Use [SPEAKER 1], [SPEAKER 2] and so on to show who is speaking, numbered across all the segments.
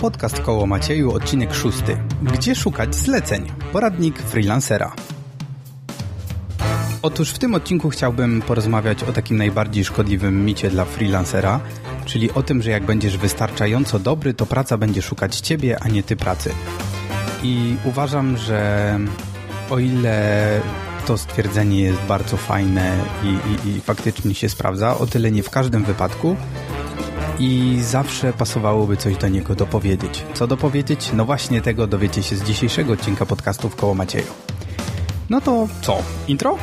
[SPEAKER 1] Podcast Koło Macieju, odcinek szósty. Gdzie szukać zleceń? Poradnik freelancera. Otóż w tym odcinku chciałbym porozmawiać o takim najbardziej szkodliwym micie dla freelancera, czyli o tym, że jak będziesz wystarczająco dobry, to praca będzie szukać ciebie, a nie ty pracy. I uważam, że o ile to stwierdzenie jest bardzo fajne i, i, i faktycznie się sprawdza, o tyle nie w każdym wypadku, i zawsze pasowałoby coś do niego dopowiedzieć. Co dopowiedzieć? No właśnie tego dowiecie się z dzisiejszego odcinka podcastów Koło Macieju. No to co? Intro?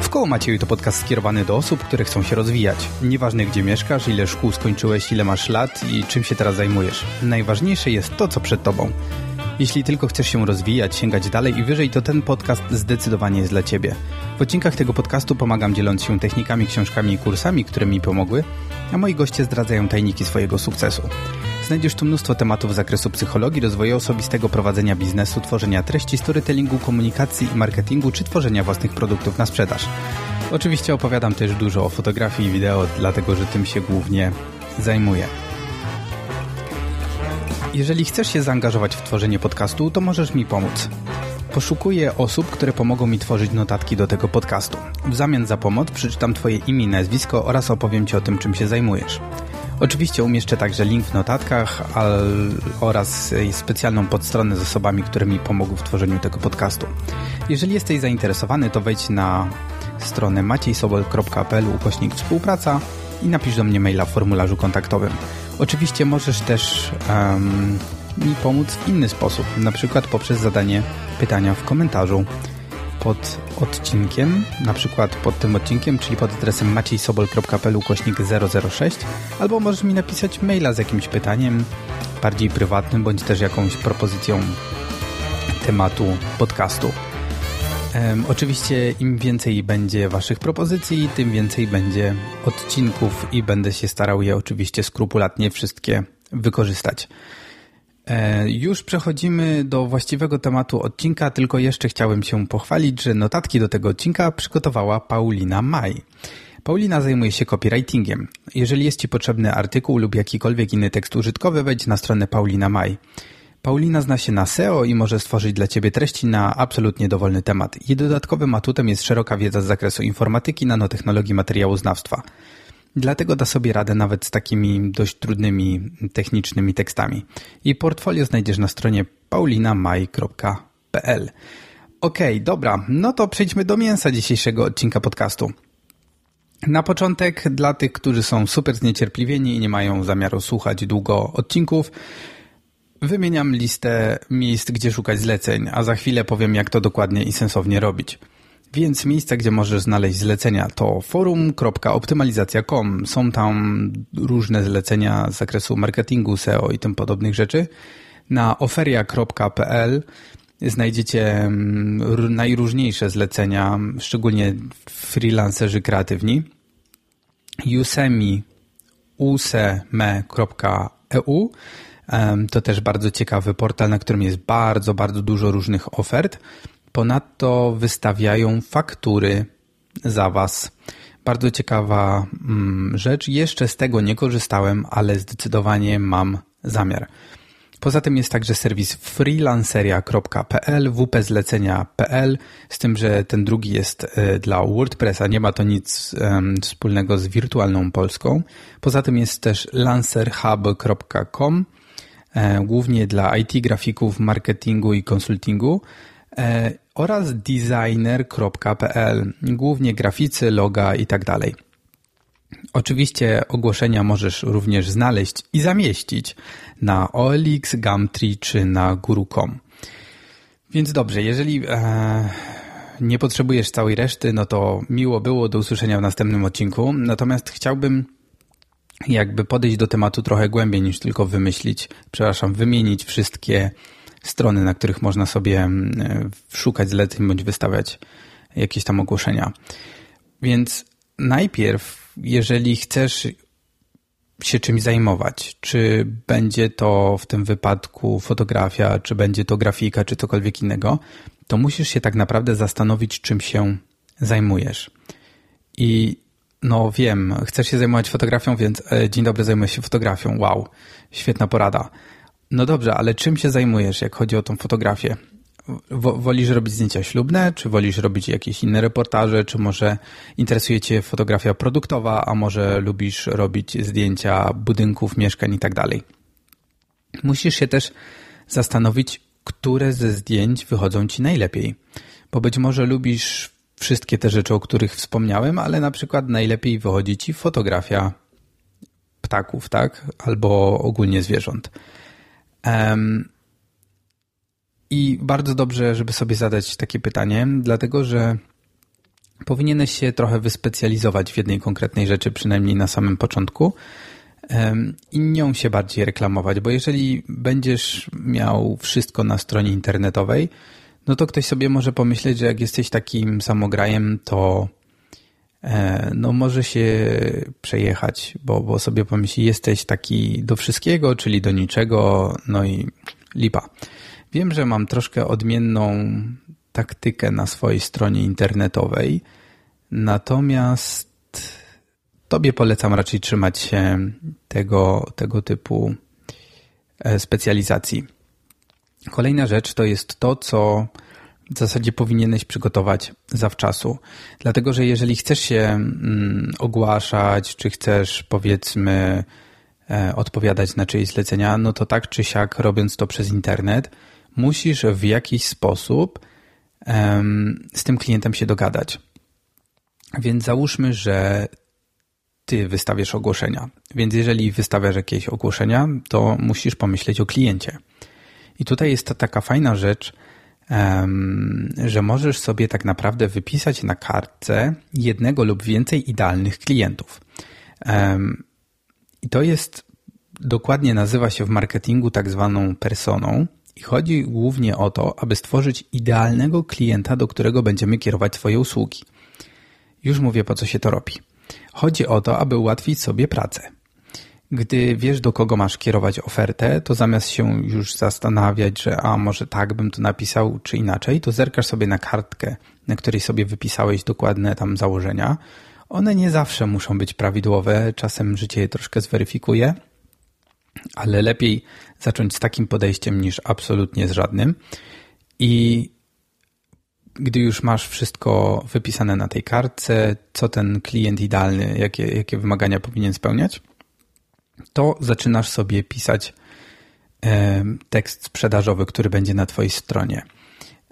[SPEAKER 1] W Koło Macieju to podcast skierowany do osób, które chcą się rozwijać. Nieważne gdzie mieszkasz, ile szkół skończyłeś, ile masz lat i czym się teraz zajmujesz. Najważniejsze jest to, co przed tobą. Jeśli tylko chcesz się rozwijać, sięgać dalej i wyżej, to ten podcast zdecydowanie jest dla Ciebie. W odcinkach tego podcastu pomagam dzieląc się technikami, książkami i kursami, które mi pomogły, a moi goście zdradzają tajniki swojego sukcesu. Znajdziesz tu mnóstwo tematów z zakresu psychologii, rozwoju osobistego, prowadzenia biznesu, tworzenia treści, storytellingu, komunikacji i marketingu, czy tworzenia własnych produktów na sprzedaż. Oczywiście opowiadam też dużo o fotografii i wideo, dlatego że tym się głównie zajmuję. Jeżeli chcesz się zaangażować w tworzenie podcastu, to możesz mi pomóc. Poszukuję osób, które pomogą mi tworzyć notatki do tego podcastu. W zamian za pomoc przeczytam Twoje imię i nazwisko oraz opowiem Ci o tym, czym się zajmujesz. Oczywiście umieszczę także link w notatkach al, oraz specjalną podstronę z osobami, które mi pomogły w tworzeniu tego podcastu. Jeżeli jesteś zainteresowany, to wejdź na stronę maciejsobol.pl ukośnik współpraca i napisz do mnie maila w formularzu kontaktowym. Oczywiście możesz też um, mi pomóc w inny sposób, na przykład poprzez zadanie pytania w komentarzu pod odcinkiem, na przykład pod tym odcinkiem, czyli pod adresem maciejsobol.pl kośnik 006 albo możesz mi napisać maila z jakimś pytaniem bardziej prywatnym, bądź też jakąś propozycją tematu podcastu. Um, oczywiście im więcej będzie Waszych propozycji, tym więcej będzie odcinków i będę się starał je oczywiście skrupulatnie wszystkie wykorzystać. E, już przechodzimy do właściwego tematu odcinka, tylko jeszcze chciałem się pochwalić, że notatki do tego odcinka przygotowała Paulina Maj. Paulina zajmuje się copywritingiem. Jeżeli jest Ci potrzebny artykuł lub jakikolwiek inny tekst użytkowy, wejdź na stronę Paulina Maj. Paulina zna się na SEO i może stworzyć dla Ciebie treści na absolutnie dowolny temat. Jej dodatkowym atutem jest szeroka wiedza z zakresu informatyki, nanotechnologii, materiałoznawstwa. Dlatego da sobie radę nawet z takimi dość trudnymi technicznymi tekstami. Jej portfolio znajdziesz na stronie paulinamaj.pl. Okej, okay, dobra, no to przejdźmy do mięsa dzisiejszego odcinka podcastu. Na początek, dla tych, którzy są super zniecierpliwieni i nie mają zamiaru słuchać długo odcinków, Wymieniam listę miejsc, gdzie szukać zleceń, a za chwilę powiem, jak to dokładnie i sensownie robić. Więc miejsca, gdzie możesz znaleźć zlecenia to forum.optymalizacja.com. Są tam różne zlecenia z zakresu marketingu, SEO i tym podobnych rzeczy. Na oferia.pl znajdziecie mm, najróżniejsze zlecenia, szczególnie freelancerzy kreatywni. Usemi useme.eu to też bardzo ciekawy portal, na którym jest bardzo, bardzo dużo różnych ofert. Ponadto wystawiają faktury za Was. Bardzo ciekawa mm, rzecz. Jeszcze z tego nie korzystałem, ale zdecydowanie mam zamiar. Poza tym jest także serwis freelanceria.pl, wpzlecenia.pl, z tym, że ten drugi jest e, dla WordPressa, nie ma to nic wspólnego z wirtualną Polską. Poza tym jest też lancerhub.com, głównie dla IT grafików, marketingu i konsultingu e, oraz designer.pl, głównie graficy, loga i tak. Oczywiście ogłoszenia możesz również znaleźć i zamieścić na OLX, Gumtree czy na Guru.com. Więc dobrze, jeżeli e, nie potrzebujesz całej reszty, no to miło było do usłyszenia w następnym odcinku. Natomiast chciałbym jakby podejść do tematu trochę głębiej niż tylko wymyślić, przepraszam, wymienić wszystkie strony, na których można sobie mm, szukać zleceń bądź wystawiać jakieś tam ogłoszenia. Więc najpierw, jeżeli chcesz się czymś zajmować, czy będzie to w tym wypadku fotografia, czy będzie to grafika, czy cokolwiek innego, to musisz się tak naprawdę zastanowić, czym się zajmujesz. I No wiem, chcesz się zajmować fotografią, więc e, dzień dobry, zajmuję się fotografią. Wow, świetna porada. No dobrze, ale czym się zajmujesz, jak chodzi o tą fotografię? Wolisz robić zdjęcia ślubne, czy wolisz robić jakieś inne reportaże, czy może interesuje Cię fotografia produktowa, a może lubisz robić zdjęcia budynków, mieszkań i tak dalej? Musisz się też zastanowić, które ze zdjęć wychodzą Ci najlepiej, bo być może lubisz wszystkie te rzeczy, o których wspomniałem, ale na przykład najlepiej wychodzi Ci fotografia ptaków, tak? Albo ogólnie zwierząt. Um, I bardzo dobrze, żeby sobie zadać takie pytanie, dlatego że powinieneś się trochę wyspecjalizować w jednej konkretnej rzeczy, przynajmniej na samym początku, i nią się bardziej reklamować, bo jeżeli będziesz miał wszystko na stronie internetowej, no to ktoś sobie może pomyśleć, że jak jesteś takim samograjem, to e, no może się przejechać, bo, bo sobie pomyśli, jesteś taki do wszystkiego, czyli do niczego, no i lipa. Wiem, że mam troszkę odmienną taktykę na swojej stronie internetowej, natomiast tobie polecam raczej trzymać się tego, tego typu e, specjalizacji. Kolejna rzecz to jest to, co w zasadzie powinieneś przygotować zawczasu. Dlatego, że jeżeli chcesz się mm, ogłaszać, czy chcesz powiedzmy e, odpowiadać na czyjeś zlecenia, no to tak czy siak robiąc to przez internet, musisz w jakiś sposób z tym klientem się dogadać. Więc załóżmy, że ty wystawiasz ogłoszenia. Więc jeżeli wystawiasz jakieś ogłoszenia, to musisz pomyśleć o kliencie. I tutaj jest to taka fajna rzecz, że możesz sobie tak naprawdę wypisać na kartce jednego lub więcej idealnych klientów. I to jest, dokładnie nazywa się w marketingu tak zwaną personą i chodzi głównie o to, aby stworzyć idealnego klienta, do którego będziemy kierować Twoje usługi. Już mówię, po co się to robi. Chodzi o to, aby ułatwić sobie pracę. Gdy wiesz, do kogo masz kierować ofertę, to zamiast się już zastanawiać, że a może tak bym to napisał, czy inaczej, to zerkasz sobie na kartkę, na której sobie wypisałeś dokładne tam założenia. One nie zawsze muszą być prawidłowe, czasem życie je troszkę zweryfikuje, ale lepiej zacząć z takim podejściem niż absolutnie z żadnym. I gdy już masz wszystko wypisane na tej kartce, co ten klient idealny, jakie, jakie wymagania powinien spełniać, to zaczynasz sobie pisać e, tekst sprzedażowy, który będzie na Twojej stronie.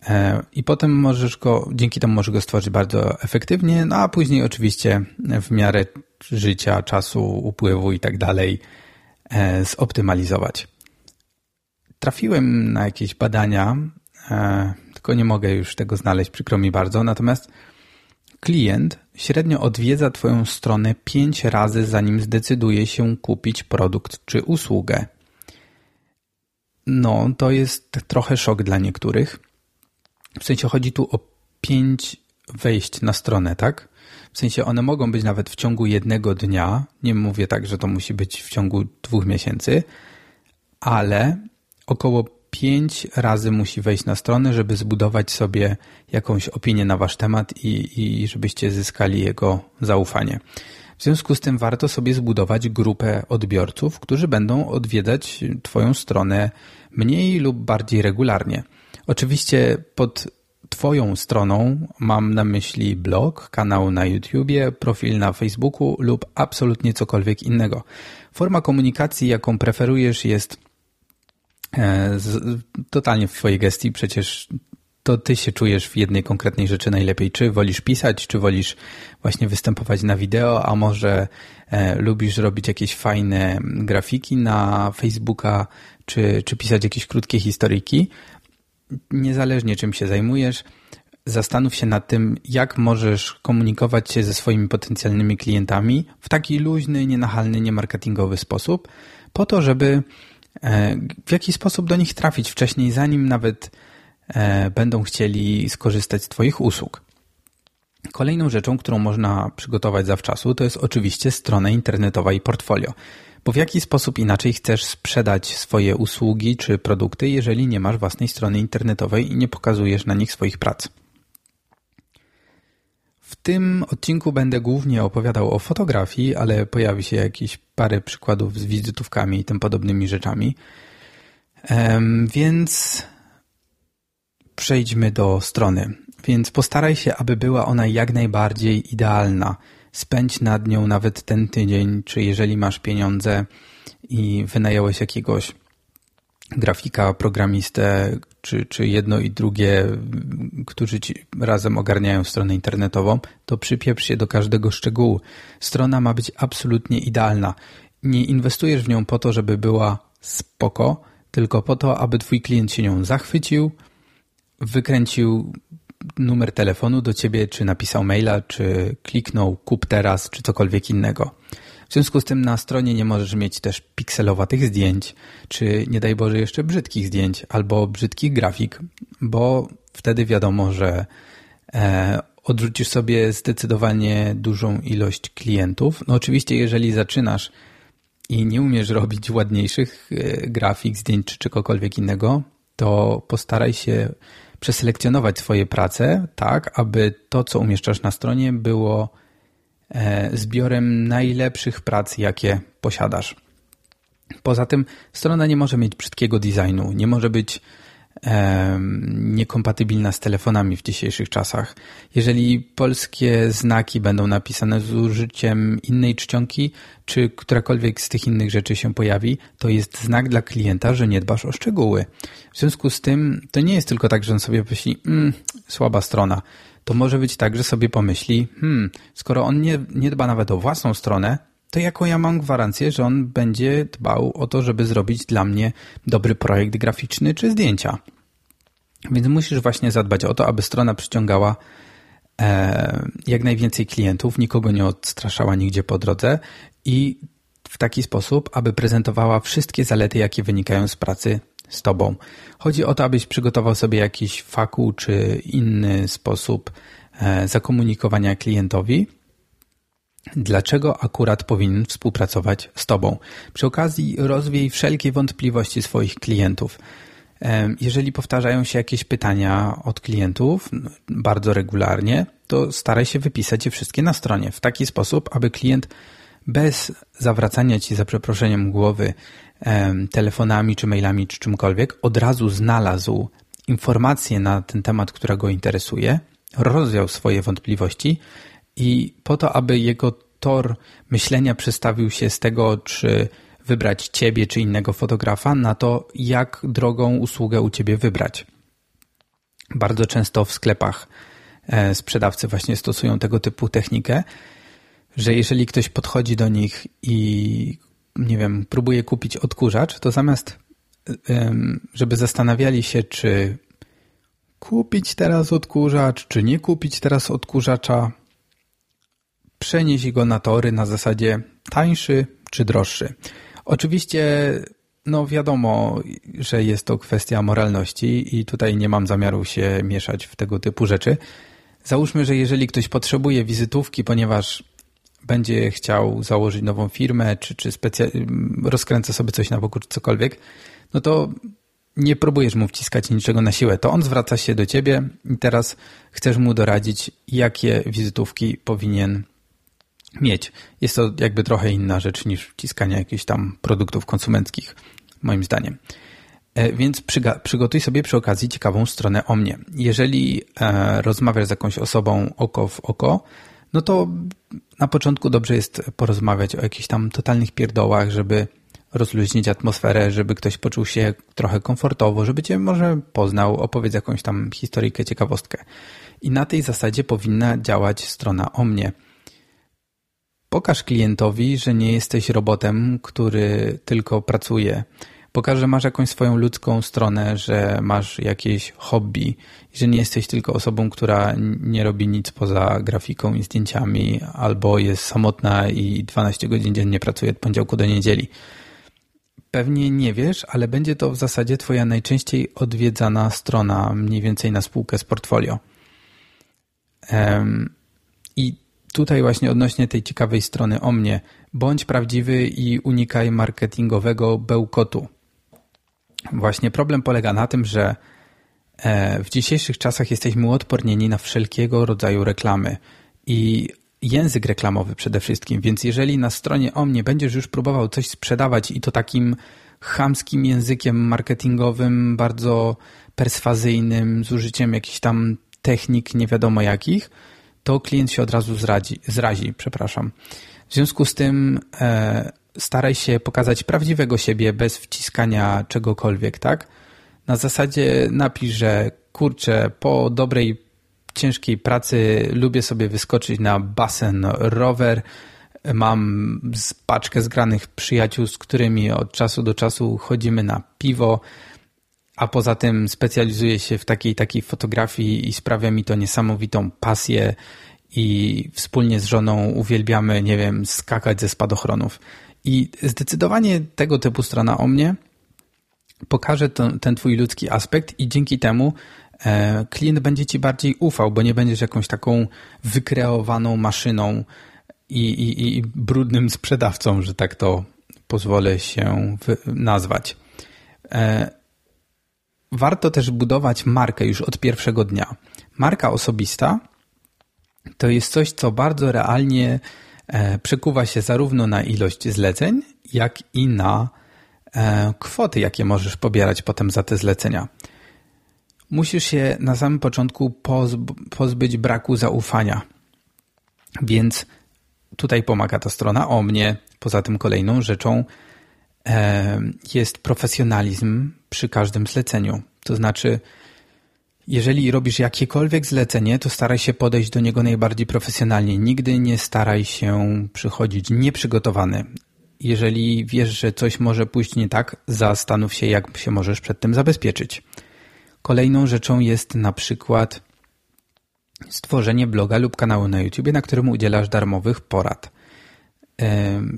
[SPEAKER 1] E, I potem możesz go, dzięki temu możesz go stworzyć bardzo efektywnie, no a później oczywiście w miarę życia, czasu, upływu i tak dalej e, zoptymalizować. Trafiłem na jakieś badania, tylko nie mogę już tego znaleźć, przykro mi bardzo, natomiast Klient średnio odwiedza Twoją stronę 5 razy, zanim zdecyduje się kupić produkt czy usługę. No, to jest trochę szok dla niektórych. W sensie chodzi tu o 5 wejść na stronę, tak? W sensie one mogą być nawet w ciągu jednego dnia. Nie mówię tak, że to musi być w ciągu dwóch miesięcy, ale około pięć razy musi wejść na stronę, żeby zbudować sobie jakąś opinię na wasz temat i, i żebyście zyskali jego zaufanie. W związku z tym warto sobie zbudować grupę odbiorców, którzy będą odwiedzać Twoją stronę mniej lub bardziej regularnie. Oczywiście pod Twoją stroną mam na myśli blog, kanał na YouTubie, profil na Facebooku lub absolutnie cokolwiek innego. Forma komunikacji, jaką preferujesz, jest totalnie w twojej gestii przecież to ty się czujesz w jednej konkretnej rzeczy najlepiej. Czy wolisz pisać, czy wolisz właśnie występować na wideo, a może e, lubisz robić jakieś fajne grafiki na Facebooka, czy, czy pisać jakieś krótkie historyjki. Niezależnie czym się zajmujesz, zastanów się nad tym, jak możesz komunikować się ze swoimi potencjalnymi klientami w taki luźny, nienachalny, niemarketingowy sposób, po to, żeby E, w jaki sposób do nich trafić wcześniej, zanim nawet e, będą chcieli skorzystać z Twoich usług. Kolejną rzeczą, którą można przygotować zawczasu, to jest oczywiście strona internetowa i portfolio. Bo w jaki sposób inaczej chcesz sprzedać swoje usługi czy produkty, jeżeli nie masz własnej strony internetowej i nie pokazujesz na nich swoich prac? W tym odcinku będę głównie opowiadał o fotografii, ale pojawi się jakieś parę przykładów z wizytówkami i tym podobnymi rzeczami. Więc przejdźmy do strony. Więc postaraj się, aby była ona jak najbardziej idealna. Spędź nad nią nawet ten tydzień, czy jeżeli masz pieniądze i wynająłeś jakiegoś grafika, programistę, czy, czy jedno i drugie, którzy ci razem ogarniają stronę internetową, to przypieprz się do każdego szczegółu. Strona ma być absolutnie idealna. Nie inwestujesz w nią po to, żeby była spoko, tylko po to, aby twój klient się nią zachwycił, wykręcił numer telefonu do ciebie, czy napisał maila, czy kliknął kup teraz, czy cokolwiek innego. W związku z tym na stronie nie możesz mieć też pikselowatych zdjęć, czy nie daj Boże jeszcze brzydkich zdjęć, albo brzydkich grafik, bo wtedy wiadomo, że e, odrzucisz sobie zdecydowanie dużą ilość klientów. No oczywiście, jeżeli zaczynasz i nie umiesz robić ładniejszych e, grafik, zdjęć czy czegokolwiek innego, to postaraj się przeselekcjonować swoje prace tak, aby to, co umieszczasz na stronie, było zbiorem najlepszych prac, jakie posiadasz. Poza tym strona nie może mieć brzydkiego designu, nie może być niekompatybilna z telefonami w dzisiejszych czasach. Jeżeli polskie znaki będą napisane z użyciem innej czcionki, czy którakolwiek z tych innych rzeczy się pojawi, to jest znak dla klienta, że nie dbasz o szczegóły. W związku z tym to nie jest tylko tak, że on sobie myśli, mm, słaba strona. To może być tak, że sobie pomyśli, hmm, skoro on nie, nie dba nawet o własną stronę, to jako ja mam gwarancję, że on będzie dbał o to, żeby zrobić dla mnie dobry projekt graficzny czy zdjęcia. Więc musisz właśnie zadbać o to, aby strona przyciągała e, jak najwięcej klientów, nikogo nie odstraszała nigdzie po drodze i w taki sposób, aby prezentowała wszystkie zalety, jakie wynikają z pracy z Tobą. Chodzi o to, abyś przygotował sobie jakiś fakuł czy inny sposób e, zakomunikowania klientowi, Dlaczego akurat powinien współpracować z Tobą? Przy okazji rozwiej wszelkie wątpliwości swoich klientów. Jeżeli powtarzają się jakieś pytania od klientów bardzo regularnie, to staraj się wypisać je wszystkie na stronie w taki sposób, aby klient bez zawracania Ci za przeproszeniem głowy telefonami, czy mailami, czy czymkolwiek, od razu znalazł informacje na ten temat, która go interesuje, rozwiał swoje wątpliwości i po to, aby jego tor myślenia przestawił się z tego, czy wybrać ciebie czy innego fotografa, na to, jak drogą usługę u ciebie wybrać. Bardzo często w sklepach e, sprzedawcy właśnie stosują tego typu technikę, że jeżeli ktoś podchodzi do nich i nie wiem, próbuje kupić odkurzacz, to zamiast żeby zastanawiali się, czy kupić teraz odkurzacz, czy nie kupić teraz odkurzacza, przenieść go na tory na zasadzie tańszy czy droższy. Oczywiście, no wiadomo, że jest to kwestia moralności i tutaj nie mam zamiaru się mieszać w tego typu rzeczy. Załóżmy, że jeżeli ktoś potrzebuje wizytówki, ponieważ będzie chciał założyć nową firmę, czy, czy rozkręca sobie coś na boku, czy cokolwiek, no to nie próbujesz mu wciskać niczego na siłę. To on zwraca się do ciebie i teraz chcesz mu doradzić, jakie wizytówki powinien mieć. Jest to jakby trochę inna rzecz niż wciskanie jakichś tam produktów konsumenckich, moim zdaniem. E, więc przygotuj sobie przy okazji ciekawą stronę o mnie. Jeżeli e, rozmawiasz z jakąś osobą oko w oko, no to na początku dobrze jest porozmawiać o jakichś tam totalnych pierdołach, żeby rozluźnić atmosferę, żeby ktoś poczuł się trochę komfortowo, żeby cię może poznał, opowiedz jakąś tam historyjkę, ciekawostkę. I na tej zasadzie powinna działać strona o mnie – Pokaż klientowi, że nie jesteś robotem, który tylko pracuje. Pokaż, że masz jakąś swoją ludzką stronę, że masz jakieś hobby, że nie jesteś tylko osobą, która nie robi nic poza grafiką i zdjęciami, albo jest samotna i 12 godzin dziennie pracuje od poniedziałku do niedzieli. Pewnie nie wiesz, ale będzie to w zasadzie Twoja najczęściej odwiedzana strona, mniej więcej na spółkę z portfolio. I tutaj właśnie odnośnie tej ciekawej strony o mnie. Bądź prawdziwy i unikaj marketingowego bełkotu. Właśnie problem polega na tym, że e, w dzisiejszych czasach jesteśmy uodpornieni na wszelkiego rodzaju reklamy i język reklamowy przede wszystkim. Więc jeżeli na stronie o mnie będziesz już próbował coś sprzedawać i to takim chamskim językiem marketingowym, bardzo perswazyjnym, z użyciem jakichś tam technik nie wiadomo jakich, to klient się od razu zradzi, zrazi. Przepraszam. W związku z tym e, staraj się pokazać prawdziwego siebie bez wciskania czegokolwiek, tak? Na zasadzie napisz, że kurczę, po dobrej, ciężkiej pracy lubię sobie wyskoczyć na basen, rower, mam paczkę zgranych przyjaciół, z którymi od czasu do czasu chodzimy na piwo, a poza tym specjalizuję się w takiej takiej fotografii i sprawia mi to niesamowitą pasję i wspólnie z żoną uwielbiamy, nie wiem, skakać ze spadochronów. I zdecydowanie tego typu strona o mnie pokaże ten, ten twój ludzki aspekt i dzięki temu e, klient będzie ci bardziej ufał, bo nie będziesz jakąś taką wykreowaną maszyną i, i, i brudnym sprzedawcą, że tak to pozwolę się nazwać. E, warto też budować markę już od pierwszego dnia. Marka osobista to jest coś, co bardzo realnie przekuwa się zarówno na ilość zleceń, jak i na e, kwoty, jakie możesz pobierać potem za te zlecenia. Musisz się na samym początku pozbyć braku zaufania. Więc tutaj pomaga ta strona o mnie. Poza tym kolejną rzeczą e, jest profesjonalizm przy każdym zleceniu. To znaczy, jeżeli robisz jakiekolwiek zlecenie, to staraj się podejść do niego najbardziej profesjonalnie. Nigdy nie staraj się przychodzić nieprzygotowany. Jeżeli wiesz, że coś może pójść nie tak, zastanów się, jak się możesz przed tym zabezpieczyć. Kolejną rzeczą jest na przykład stworzenie bloga lub kanału na YouTube, na którym udzielasz darmowych porad.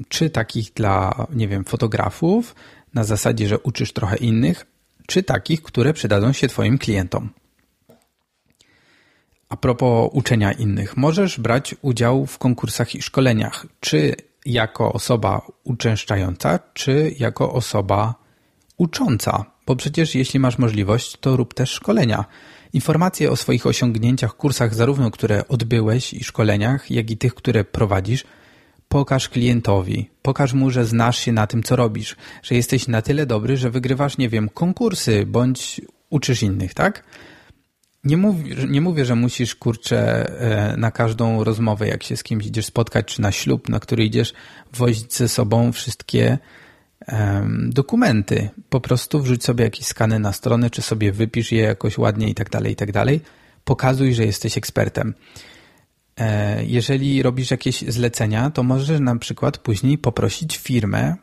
[SPEAKER 1] Czy takich dla, nie wiem, fotografów, na zasadzie, że uczysz trochę innych, czy takich, które przydadzą się Twoim klientom. A propos uczenia innych, możesz brać udział w konkursach i szkoleniach, czy jako osoba uczęszczająca, czy jako osoba ucząca, bo przecież jeśli masz możliwość, to rób też szkolenia. Informacje o swoich osiągnięciach, kursach, zarówno które odbyłeś i szkoleniach, jak i tych, które prowadzisz, pokaż klientowi. Pokaż mu, że znasz się na tym, co robisz, że jesteś na tyle dobry, że wygrywasz, nie wiem, konkursy bądź uczysz innych, tak? Nie, nie mówię, że musisz, kurczę, e, na każdą rozmowę, jak się z kimś idziesz spotkać, czy na ślub, na który idziesz, wozić ze sobą wszystkie um, dokumenty. Po prostu wrzuć sobie jakieś skany na stronę, czy sobie wypisz je jakoś ładnie i tak dalej, i tak dalej. Pokazuj, że jesteś ekspertem. E, jeżeli robisz jakieś zlecenia, to możesz na przykład później poprosić firmę,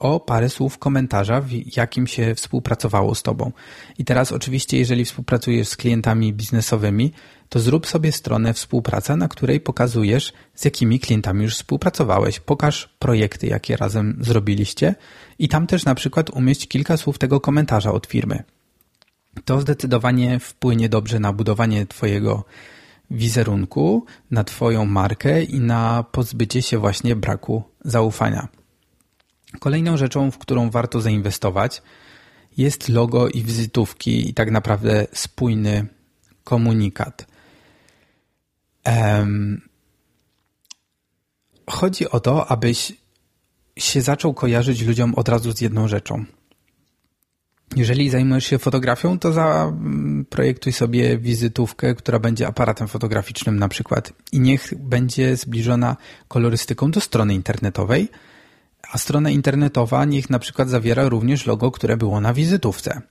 [SPEAKER 1] o parę słów komentarza, w jakim się współpracowało z Tobą. I teraz oczywiście, jeżeli współpracujesz z klientami biznesowymi, to zrób sobie stronę współpraca, na której pokazujesz, z jakimi klientami już współpracowałeś. Pokaż projekty, jakie razem zrobiliście i tam też na przykład umieść kilka słów tego komentarza od firmy. To zdecydowanie wpłynie dobrze na budowanie Twojego wizerunku, na Twoją markę i na pozbycie się właśnie braku zaufania. Kolejną rzeczą, w którą warto zainwestować, jest logo i wizytówki i tak naprawdę spójny komunikat. Um, chodzi o to, abyś się zaczął kojarzyć ludziom od razu z jedną rzeczą. Jeżeli zajmujesz się fotografią, to zaprojektuj sobie wizytówkę, która będzie aparatem fotograficznym na przykład i niech będzie zbliżona kolorystyką do strony internetowej, a strona internetowa niech na przykład zawiera również logo, które było na wizytówce.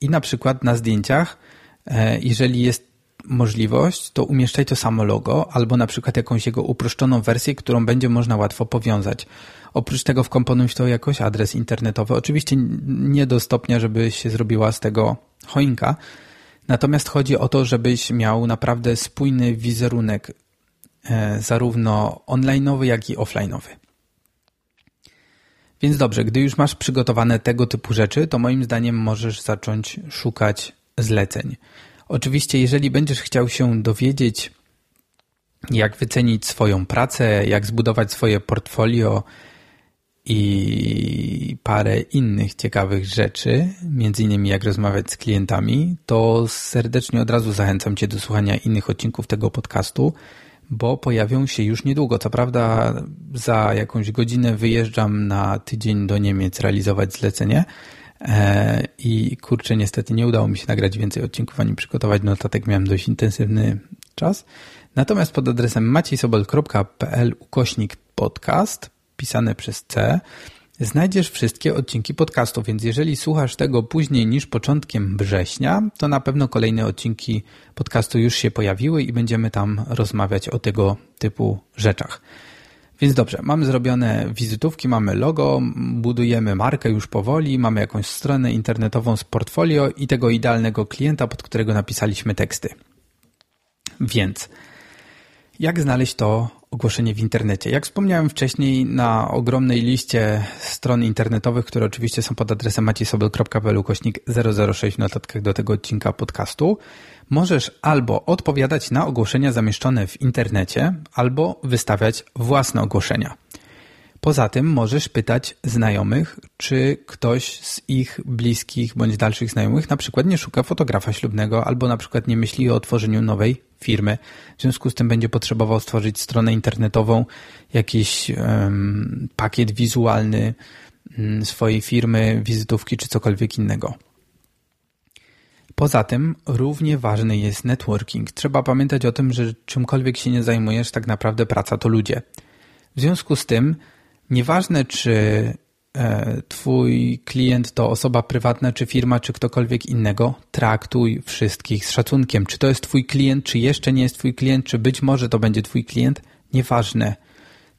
[SPEAKER 1] I na przykład na zdjęciach, e, jeżeli jest możliwość, to umieszczaj to samo logo albo na przykład jakąś jego uproszczoną wersję, którą będzie można łatwo powiązać. Oprócz tego wkomponuj to jakoś adres internetowy. Oczywiście nie do stopnia, żeby się zrobiła z tego choinka. Natomiast chodzi o to, żebyś miał naprawdę spójny wizerunek e, zarówno online'owy, jak i offline'owy. Więc dobrze, gdy już masz przygotowane tego typu rzeczy, to moim zdaniem możesz zacząć szukać zleceń. Oczywiście, jeżeli będziesz chciał się dowiedzieć, jak wycenić swoją pracę, jak zbudować swoje portfolio i parę innych ciekawych rzeczy, między innymi jak rozmawiać z klientami, to serdecznie od razu zachęcam Cię do słuchania innych odcinków tego podcastu bo pojawią się już niedługo. Co prawda za jakąś godzinę wyjeżdżam na tydzień do Niemiec realizować zlecenie e, i kurczę, niestety nie udało mi się nagrać więcej odcinków ani przygotować notatek. Miałem dość intensywny czas. Natomiast pod adresem maciesobol.pl ukośnik podcast pisane przez C znajdziesz wszystkie odcinki podcastu, więc jeżeli słuchasz tego później niż początkiem września, to na pewno kolejne odcinki podcastu już się pojawiły i będziemy tam rozmawiać o tego typu rzeczach. Więc dobrze, mamy zrobione wizytówki, mamy logo, budujemy markę już powoli, mamy jakąś stronę internetową z portfolio i tego idealnego klienta, pod którego napisaliśmy teksty. Więc jak znaleźć to ogłoszenie w internecie? Jak wspomniałem wcześniej, na ogromnej liście stron internetowych, które oczywiście są pod adresem maciesobel.pl kośnik 006 w notatkach do tego odcinka podcastu, możesz albo odpowiadać na ogłoszenia zamieszczone w internecie, albo wystawiać własne ogłoszenia. Poza tym możesz pytać znajomych, czy ktoś z ich bliskich bądź dalszych znajomych na przykład nie szuka fotografa ślubnego albo na przykład nie myśli o otworzeniu nowej firmy. W związku z tym będzie potrzebował stworzyć stronę internetową, jakiś um, pakiet wizualny um, swojej firmy, wizytówki czy cokolwiek innego. Poza tym równie ważny jest networking. Trzeba pamiętać o tym, że czymkolwiek się nie zajmujesz, tak naprawdę praca to ludzie. W związku z tym Nieważne, czy e, Twój klient to osoba prywatna, czy firma, czy ktokolwiek innego, traktuj wszystkich z szacunkiem. Czy to jest Twój klient, czy jeszcze nie jest Twój klient, czy być może to będzie Twój klient, nieważne.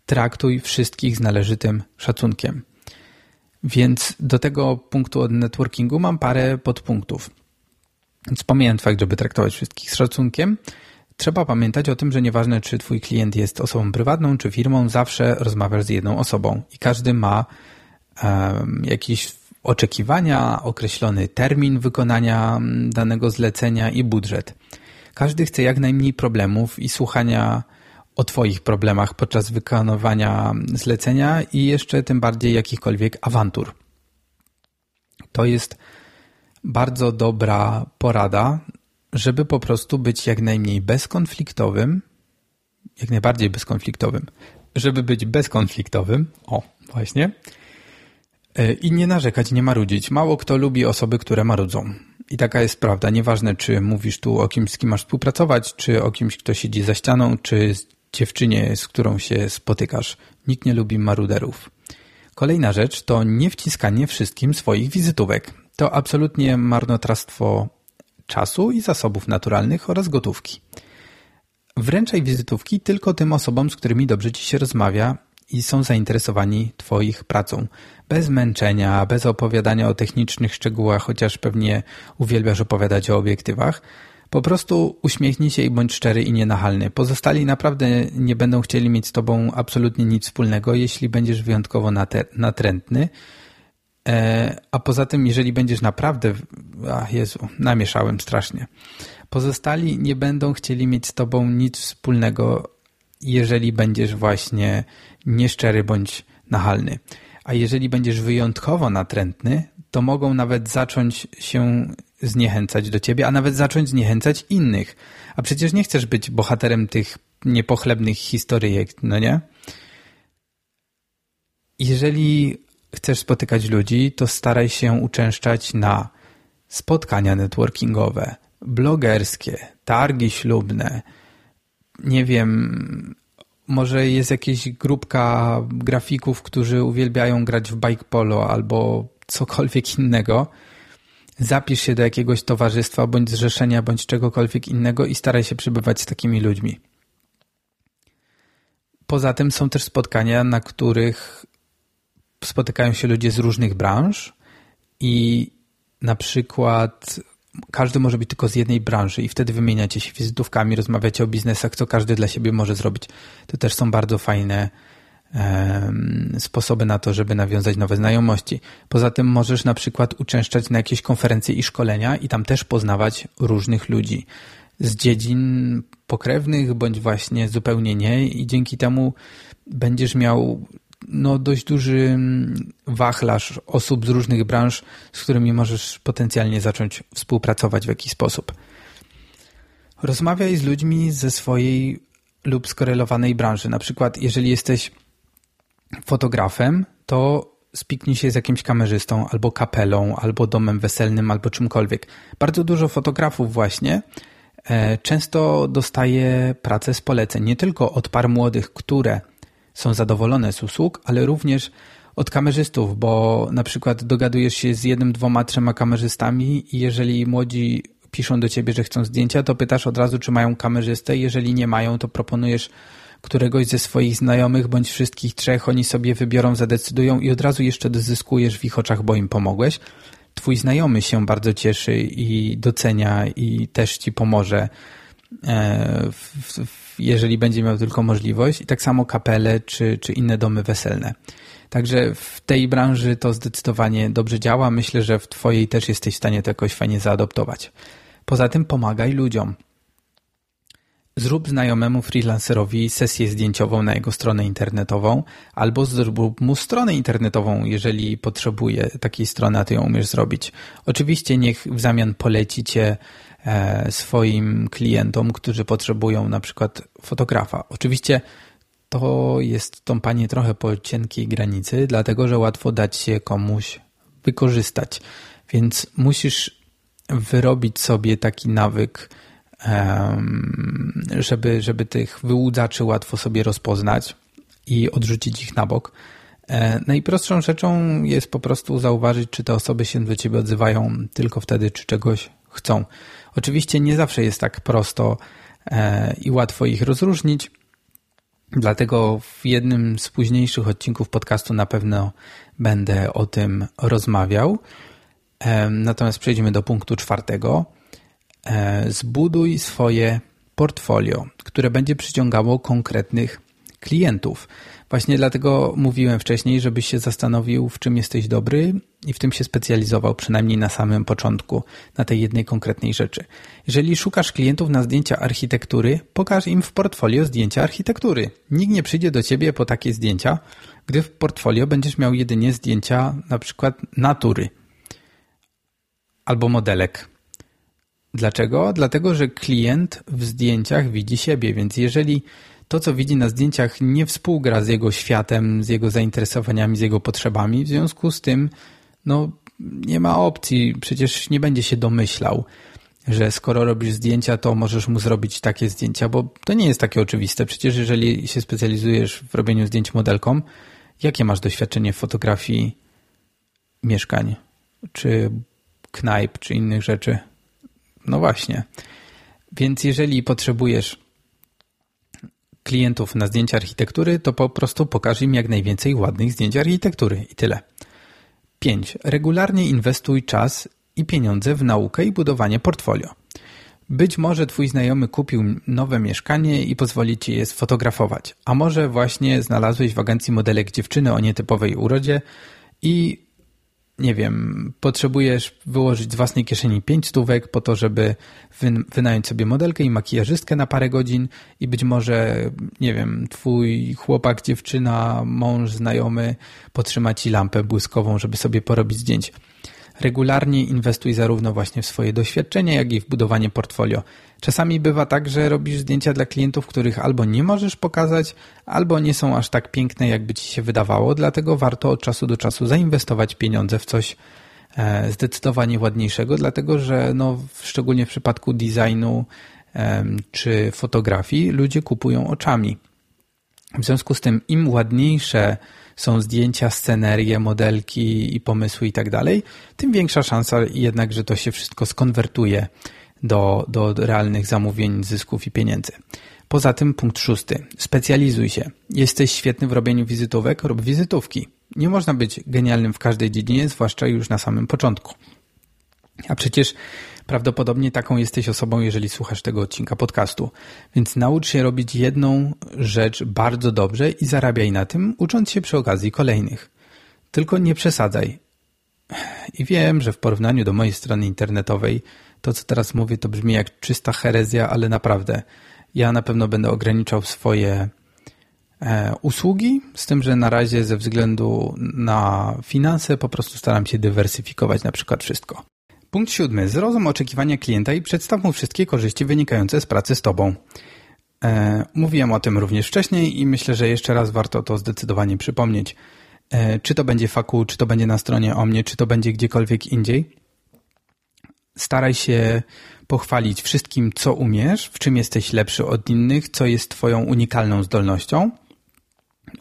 [SPEAKER 1] Traktuj wszystkich z należytym szacunkiem. Więc do tego punktu od networkingu mam parę podpunktów. Więc pomijam fakt, żeby traktować wszystkich z szacunkiem, Trzeba pamiętać o tym, że nieważne czy twój klient jest osobą prywatną czy firmą, zawsze rozmawiasz z jedną osobą i każdy ma um, jakieś oczekiwania, określony termin wykonania mm, danego zlecenia i budżet. Każdy chce jak najmniej problemów i słuchania o Twoich problemach podczas wykonywania zlecenia i jeszcze tym bardziej jakichkolwiek awantur. To jest bardzo dobra porada, żeby po prostu być jak najmniej bezkonfliktowym, jak najbardziej bezkonfliktowym, żeby być bezkonfliktowym, o, właśnie, e, i nie narzekać, nie marudzić. Mało kto lubi osoby, które marudzą. I taka jest prawda. Nieważne, czy mówisz tu o kimś, z kim masz współpracować, czy o kimś, kto siedzi za ścianą, czy dziewczynie, z którą się spotykasz. Nikt nie lubi maruderów. Kolejna rzecz to nie wciskanie wszystkim swoich wizytówek. To absolutnie marnotrawstwo czasu i zasobów naturalnych oraz gotówki. Wręczaj wizytówki tylko tym osobom, z którymi dobrze Ci się rozmawia i są zainteresowani Twoich pracą. Bez męczenia, bez opowiadania o technicznych szczegółach, chociaż pewnie uwielbiasz opowiadać o obiektywach. Po prostu uśmiechnij się i bądź szczery i nienachalny. Pozostali naprawdę nie będą chcieli mieć z Tobą absolutnie nic wspólnego, jeśli będziesz wyjątkowo natrętny a poza tym, jeżeli będziesz naprawdę, a Jezu, namieszałem strasznie. Pozostali nie będą chcieli mieć z tobą nic wspólnego, jeżeli będziesz właśnie nieszczery bądź nachalny. A jeżeli będziesz wyjątkowo natrętny, to mogą nawet zacząć się zniechęcać do ciebie, a nawet zacząć zniechęcać innych. A przecież nie chcesz być bohaterem tych niepochlebnych historyjek, no nie? Jeżeli chcesz spotykać ludzi, to staraj się uczęszczać na spotkania networkingowe, blogerskie, targi ślubne, nie wiem, może jest jakaś grupka grafików, którzy uwielbiają grać w bike polo albo cokolwiek innego. Zapisz się do jakiegoś towarzystwa, bądź zrzeszenia, bądź czegokolwiek innego i staraj się przebywać z takimi ludźmi. Poza tym są też spotkania, na których spotykają się ludzie z różnych branż i na przykład każdy może być tylko z jednej branży i wtedy wymieniacie się wizytówkami, rozmawiacie o biznesach, co każdy dla siebie może zrobić. To też są bardzo fajne um, sposoby na to, żeby nawiązać nowe znajomości. Poza tym możesz na przykład uczęszczać na jakieś konferencje i szkolenia i tam też poznawać różnych ludzi z dziedzin pokrewnych, bądź właśnie zupełnie nie i dzięki temu będziesz miał no, dość duży mm, wachlarz osób z różnych branż, z którymi możesz potencjalnie zacząć współpracować w jakiś sposób. Rozmawiaj z ludźmi ze swojej lub skorelowanej branży. Na przykład, jeżeli jesteś fotografem, to spiknij się z jakimś kamerzystą, albo kapelą, albo domem weselnym, albo czymkolwiek. Bardzo dużo fotografów właśnie e, często dostaje pracę z poleceń, nie tylko od par młodych, które są zadowolone z usług, ale również od kamerzystów, bo na przykład dogadujesz się z jednym, dwoma, trzema kamerzystami i jeżeli młodzi piszą do ciebie, że chcą zdjęcia, to pytasz od razu, czy mają kamerzystę. Jeżeli nie mają, to proponujesz któregoś ze swoich znajomych bądź wszystkich trzech, oni sobie wybiorą, zadecydują i od razu jeszcze zyskujesz w ich oczach, bo im pomogłeś. Twój znajomy się bardzo cieszy i docenia i też ci pomoże, e, jeżeli będzie miał tylko możliwość. I tak samo kapele czy, czy inne domy weselne. Także w tej branży to zdecydowanie dobrze działa. Myślę, że w Twojej też jesteś w stanie to jakoś fajnie zaadoptować. Poza tym pomagaj ludziom. Zrób znajomemu freelancerowi sesję zdjęciową na jego stronę internetową, albo zrób mu stronę internetową, jeżeli potrzebuje takiej strony, a ty ją umiesz zrobić. Oczywiście niech w zamian poleci cię e, swoim klientom, którzy potrzebują na przykład fotografa. Oczywiście to jest tąpanie trochę po cienkiej granicy, dlatego że łatwo dać się komuś wykorzystać. Więc musisz wyrobić sobie taki nawyk, żeby, żeby tych wyłudzaczy łatwo sobie rozpoznać i odrzucić ich na bok. E, najprostszą rzeczą jest po prostu zauważyć, czy te osoby się do ciebie odzywają tylko wtedy, czy czegoś chcą. Oczywiście nie zawsze jest tak prosto e, i łatwo ich rozróżnić, dlatego w jednym z późniejszych odcinków podcastu na pewno będę o tym rozmawiał. E, natomiast przejdziemy do punktu czwartego. E, zbuduj swoje portfolio, które będzie przyciągało konkretnych klientów. Właśnie dlatego mówiłem wcześniej, żebyś się zastanowił, w czym jesteś dobry i w tym się specjalizował, przynajmniej na samym początku, na tej jednej konkretnej rzeczy. Jeżeli szukasz klientów na zdjęcia architektury, pokaż im w portfolio zdjęcia architektury. Nikt nie przyjdzie do ciebie po takie zdjęcia, gdy w portfolio będziesz miał jedynie zdjęcia na przykład natury albo modelek Dlaczego? Dlatego, że klient w zdjęciach widzi siebie, więc jeżeli to, co widzi na zdjęciach, nie współgra z jego światem, z jego zainteresowaniami, z jego potrzebami, w związku z tym, no, nie ma opcji, przecież nie będzie się domyślał, że skoro robisz zdjęcia, to możesz mu zrobić takie zdjęcia, bo to nie jest takie oczywiste. Przecież jeżeli się specjalizujesz w robieniu zdjęć modelkom, jakie masz doświadczenie w fotografii mieszkań, czy knajp, czy innych rzeczy? No właśnie. Więc jeżeli potrzebujesz klientów na zdjęcia architektury, to po prostu pokaż im jak najwięcej ładnych zdjęć architektury i tyle. 5. Regularnie inwestuj czas i pieniądze w naukę i budowanie portfolio. Być może twój znajomy kupił nowe mieszkanie i pozwoli ci je sfotografować, a może właśnie znalazłeś w agencji modelek dziewczyny o nietypowej urodzie i nie wiem, potrzebujesz wyłożyć z własnej kieszeni pięć stówek po to, żeby wynająć sobie modelkę i makijażystkę na parę godzin i być może, nie wiem, twój chłopak, dziewczyna, mąż, znajomy potrzyma ci lampę błyskową, żeby sobie porobić zdjęć. Regularnie inwestuj zarówno właśnie w swoje doświadczenia, jak i w budowanie portfolio. Czasami bywa tak, że robisz zdjęcia dla klientów, których albo nie możesz pokazać, albo nie są aż tak piękne, jakby ci się wydawało, dlatego warto od czasu do czasu zainwestować pieniądze w coś e, zdecydowanie ładniejszego, dlatego że no, szczególnie w przypadku designu czy fotografii ludzie kupują oczami. W związku z tym im ładniejsze są zdjęcia, scenerie, modelki i pomysły i tak dalej, tym większa szansa jednak, że to się wszystko skonwertuje do, do realnych zamówień, zysków i pieniędzy. Poza tym punkt szósty. Specjalizuj się. Jesteś świetny w robieniu wizytówek, rób wizytówki. Nie można być genialnym w każdej dziedzinie, zwłaszcza już na samym początku. A przecież prawdopodobnie taką jesteś osobą, jeżeli słuchasz tego odcinka podcastu. Więc naucz się robić jedną rzecz bardzo dobrze i zarabiaj na tym, ucząc się przy okazji kolejnych. Tylko nie przesadzaj. I wiem, że w porównaniu do mojej strony internetowej to, co teraz mówię, to brzmi jak czysta herezja, ale naprawdę ja na pewno będę ograniczał swoje e, usługi, z tym, że na razie ze względu na finanse po prostu staram się dywersyfikować na przykład wszystko. Punkt siódmy. Zrozum oczekiwania klienta i przedstaw mu wszystkie korzyści wynikające z pracy z Tobą. E, mówiłem o tym również wcześniej i myślę, że jeszcze raz warto to zdecydowanie przypomnieć. E, czy to będzie faku, czy to będzie na stronie o mnie, czy to będzie gdziekolwiek indziej. Staraj się pochwalić wszystkim, co umiesz, w czym jesteś lepszy od innych, co jest Twoją unikalną zdolnością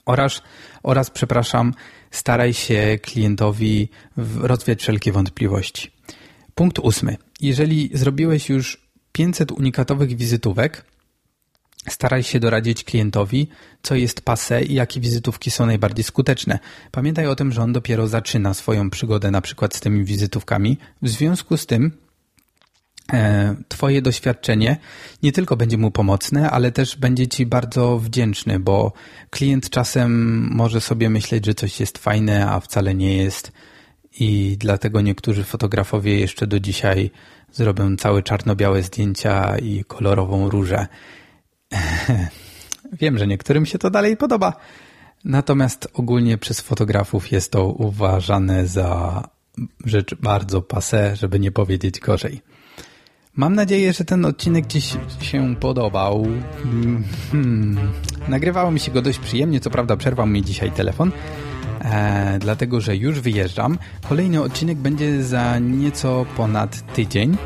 [SPEAKER 1] oraz, oraz przepraszam, staraj się klientowi rozwiać wszelkie wątpliwości. Punkt ósmy. Jeżeli zrobiłeś już 500 unikatowych wizytówek, staraj się doradzić klientowi, co jest pase i jakie wizytówki są najbardziej skuteczne. Pamiętaj o tym, że on dopiero zaczyna swoją przygodę na przykład z tymi wizytówkami. W związku z tym e, Twoje doświadczenie nie tylko będzie mu pomocne, ale też będzie Ci bardzo wdzięczny, bo klient czasem może sobie myśleć, że coś jest fajne, a wcale nie jest i dlatego niektórzy fotografowie jeszcze do dzisiaj zrobią całe czarno-białe zdjęcia i kolorową różę. Wiem, że niektórym się to dalej podoba, natomiast ogólnie przez fotografów jest to uważane za rzecz bardzo passe, żeby nie powiedzieć gorzej. Mam nadzieję, że ten odcinek Ci się podobał. Hmm. Nagrywało mi się go dość przyjemnie, co prawda przerwał mi dzisiaj telefon, e, dlatego że już wyjeżdżam. Kolejny odcinek będzie za nieco ponad tydzień.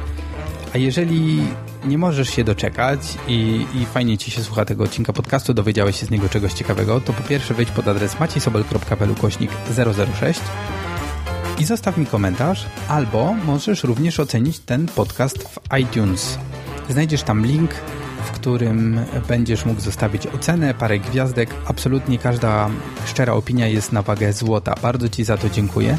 [SPEAKER 1] A jeżeli nie możesz się doczekać i, i fajnie Ci się słucha tego odcinka podcastu, dowiedziałeś się z niego czegoś ciekawego, to po pierwsze wejdź pod adres maciesobel.pl kośnik 006 i zostaw mi komentarz, albo możesz również ocenić ten podcast w iTunes. Znajdziesz tam link, w którym będziesz mógł zostawić ocenę, parę gwiazdek. Absolutnie każda szczera opinia jest na wagę złota. Bardzo Ci za to dziękuję.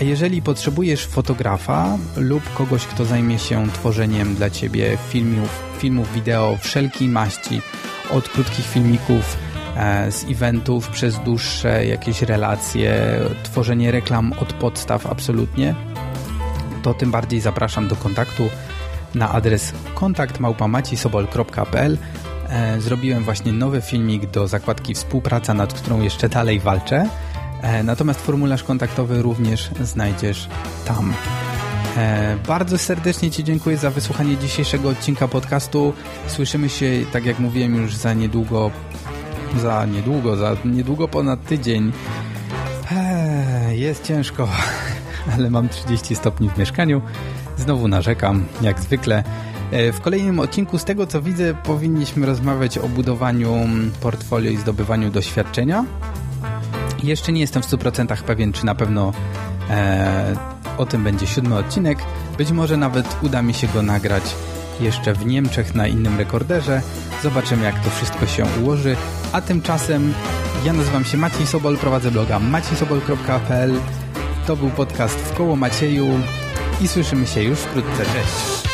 [SPEAKER 1] A jeżeli potrzebujesz fotografa lub kogoś, kto zajmie się tworzeniem dla Ciebie filmów, filmów wideo wszelkiej maści, od krótkich filmików e, z eventów przez dłuższe jakieś relacje, tworzenie reklam od podstaw absolutnie, to tym bardziej zapraszam do kontaktu na adres kontaktmałpamacisobol.pl e, Zrobiłem właśnie nowy filmik do zakładki współpraca, nad którą jeszcze dalej walczę. E, natomiast formularz kontaktowy również znajdziesz tam. E, bardzo serdecznie Ci dziękuję za wysłuchanie dzisiejszego odcinka podcastu. Słyszymy się, tak jak mówiłem, już za niedługo, za niedługo, za niedługo ponad tydzień. Jest ciężko, ale mam 30 stopni w mieszkaniu. Znowu narzekam, jak zwykle. W kolejnym odcinku, z tego co widzę, powinniśmy rozmawiać o budowaniu portfolio i zdobywaniu doświadczenia. Jeszcze nie jestem w 100% pewien, czy na pewno e, o tym będzie siódmy odcinek. Być może nawet uda mi się go nagrać jeszcze w Niemczech na innym rekorderze. Zobaczymy, jak to wszystko się ułoży. A tymczasem ja nazywam się Maciej Sobol, prowadzę bloga maciesobol.pl. To był podcast w koło Macieju i słyszymy się już wkrótce. Cześć!